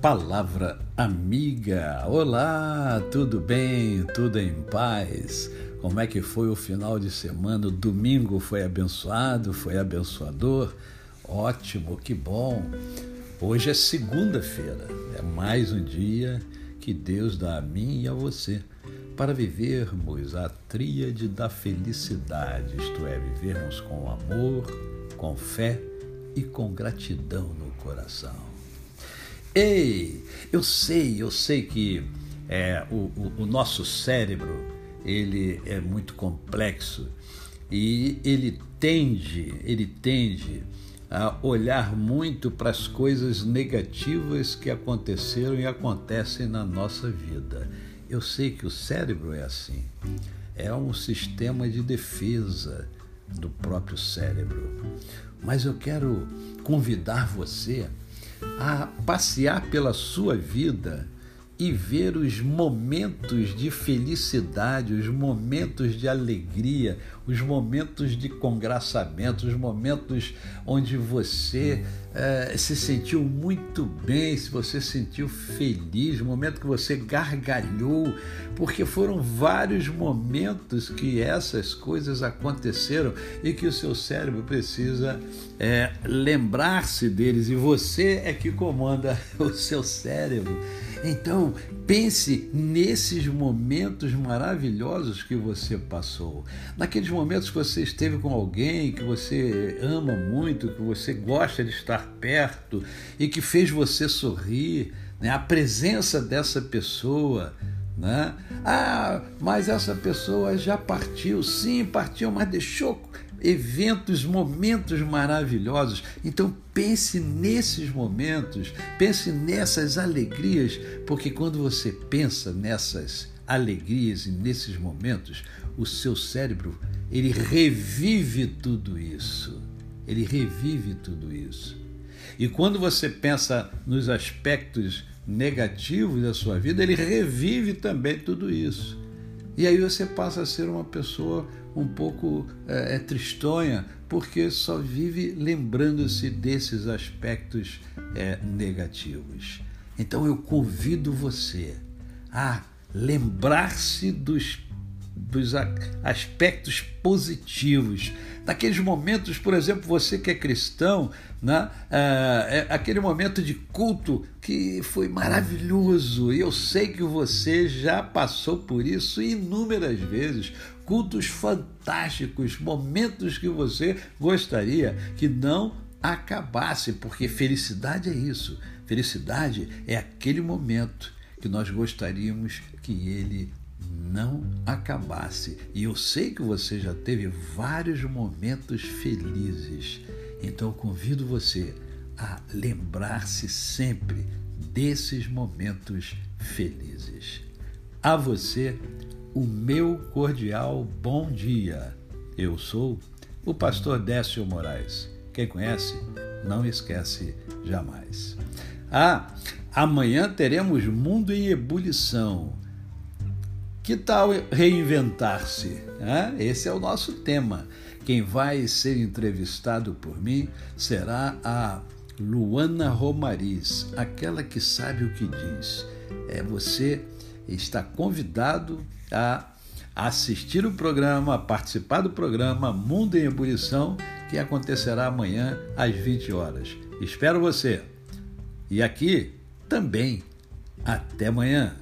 Palavra amiga. Olá, tudo bem? Tudo em paz? Como é que foi o final de semana? O domingo foi abençoado? Foi abençoador? Ótimo, que bom. Hoje é segunda-feira. É mais um dia que Deus dá a mim e a você para vivermos a tríade da felicidade, isto é, vivermos com amor, com fé e com gratidão no coração. Ei, eu sei, eu sei que é, o, o, o nosso cérebro ele é muito complexo e ele tende, ele tende a olhar muito para as coisas negativas que aconteceram e acontecem na nossa vida. Eu sei que o cérebro é assim. É um sistema de defesa do próprio cérebro. Mas eu quero convidar você a passear pela sua vida e ver os momentos de felicidade, os momentos de alegria, os momentos de congraçamento, os momentos onde você é, se sentiu muito bem, se você se sentiu feliz, o momento que você gargalhou, porque foram vários momentos que essas coisas aconteceram e que o seu cérebro precisa é, lembrar-se deles e você é que comanda o seu cérebro. Então, pense nesses momentos maravilhosos que você passou, naqueles momentos que você esteve com alguém que você ama muito, que você gosta de estar perto e que fez você sorrir, né? a presença dessa pessoa. Né? Ah, mas essa pessoa já partiu, sim, partiu, mas deixou eventos, momentos maravilhosos. Então pense nesses momentos, pense nessas alegrias, porque quando você pensa nessas alegrias e nesses momentos, o seu cérebro ele revive tudo isso. Ele revive tudo isso. E quando você pensa nos aspectos negativos da sua vida, ele revive também tudo isso. E aí você passa a ser uma pessoa um pouco é, é tristonha, porque só vive lembrando-se desses aspectos é, negativos. Então eu convido você a lembrar-se dos dos aspectos positivos, daqueles momentos, por exemplo, você que é cristão, né? É, é aquele momento de culto que foi maravilhoso, e eu sei que você já passou por isso inúmeras vezes. Cultos fantásticos, momentos que você gostaria que não acabasse, porque felicidade é isso. Felicidade é aquele momento que nós gostaríamos que ele não acabasse. E eu sei que você já teve vários momentos felizes. Então convido você a lembrar-se sempre desses momentos felizes. A você, o meu cordial bom dia. Eu sou o pastor Décio Moraes. Quem conhece, não esquece jamais. Ah, amanhã teremos Mundo em Ebulição que tal reinventar-se? Esse é o nosso tema. Quem vai ser entrevistado por mim será a Luana Romariz, aquela que sabe o que diz. É você está convidado a assistir o programa, a participar do programa Mundo em Ebulição, que acontecerá amanhã às 20 horas. Espero você. E aqui também. Até amanhã.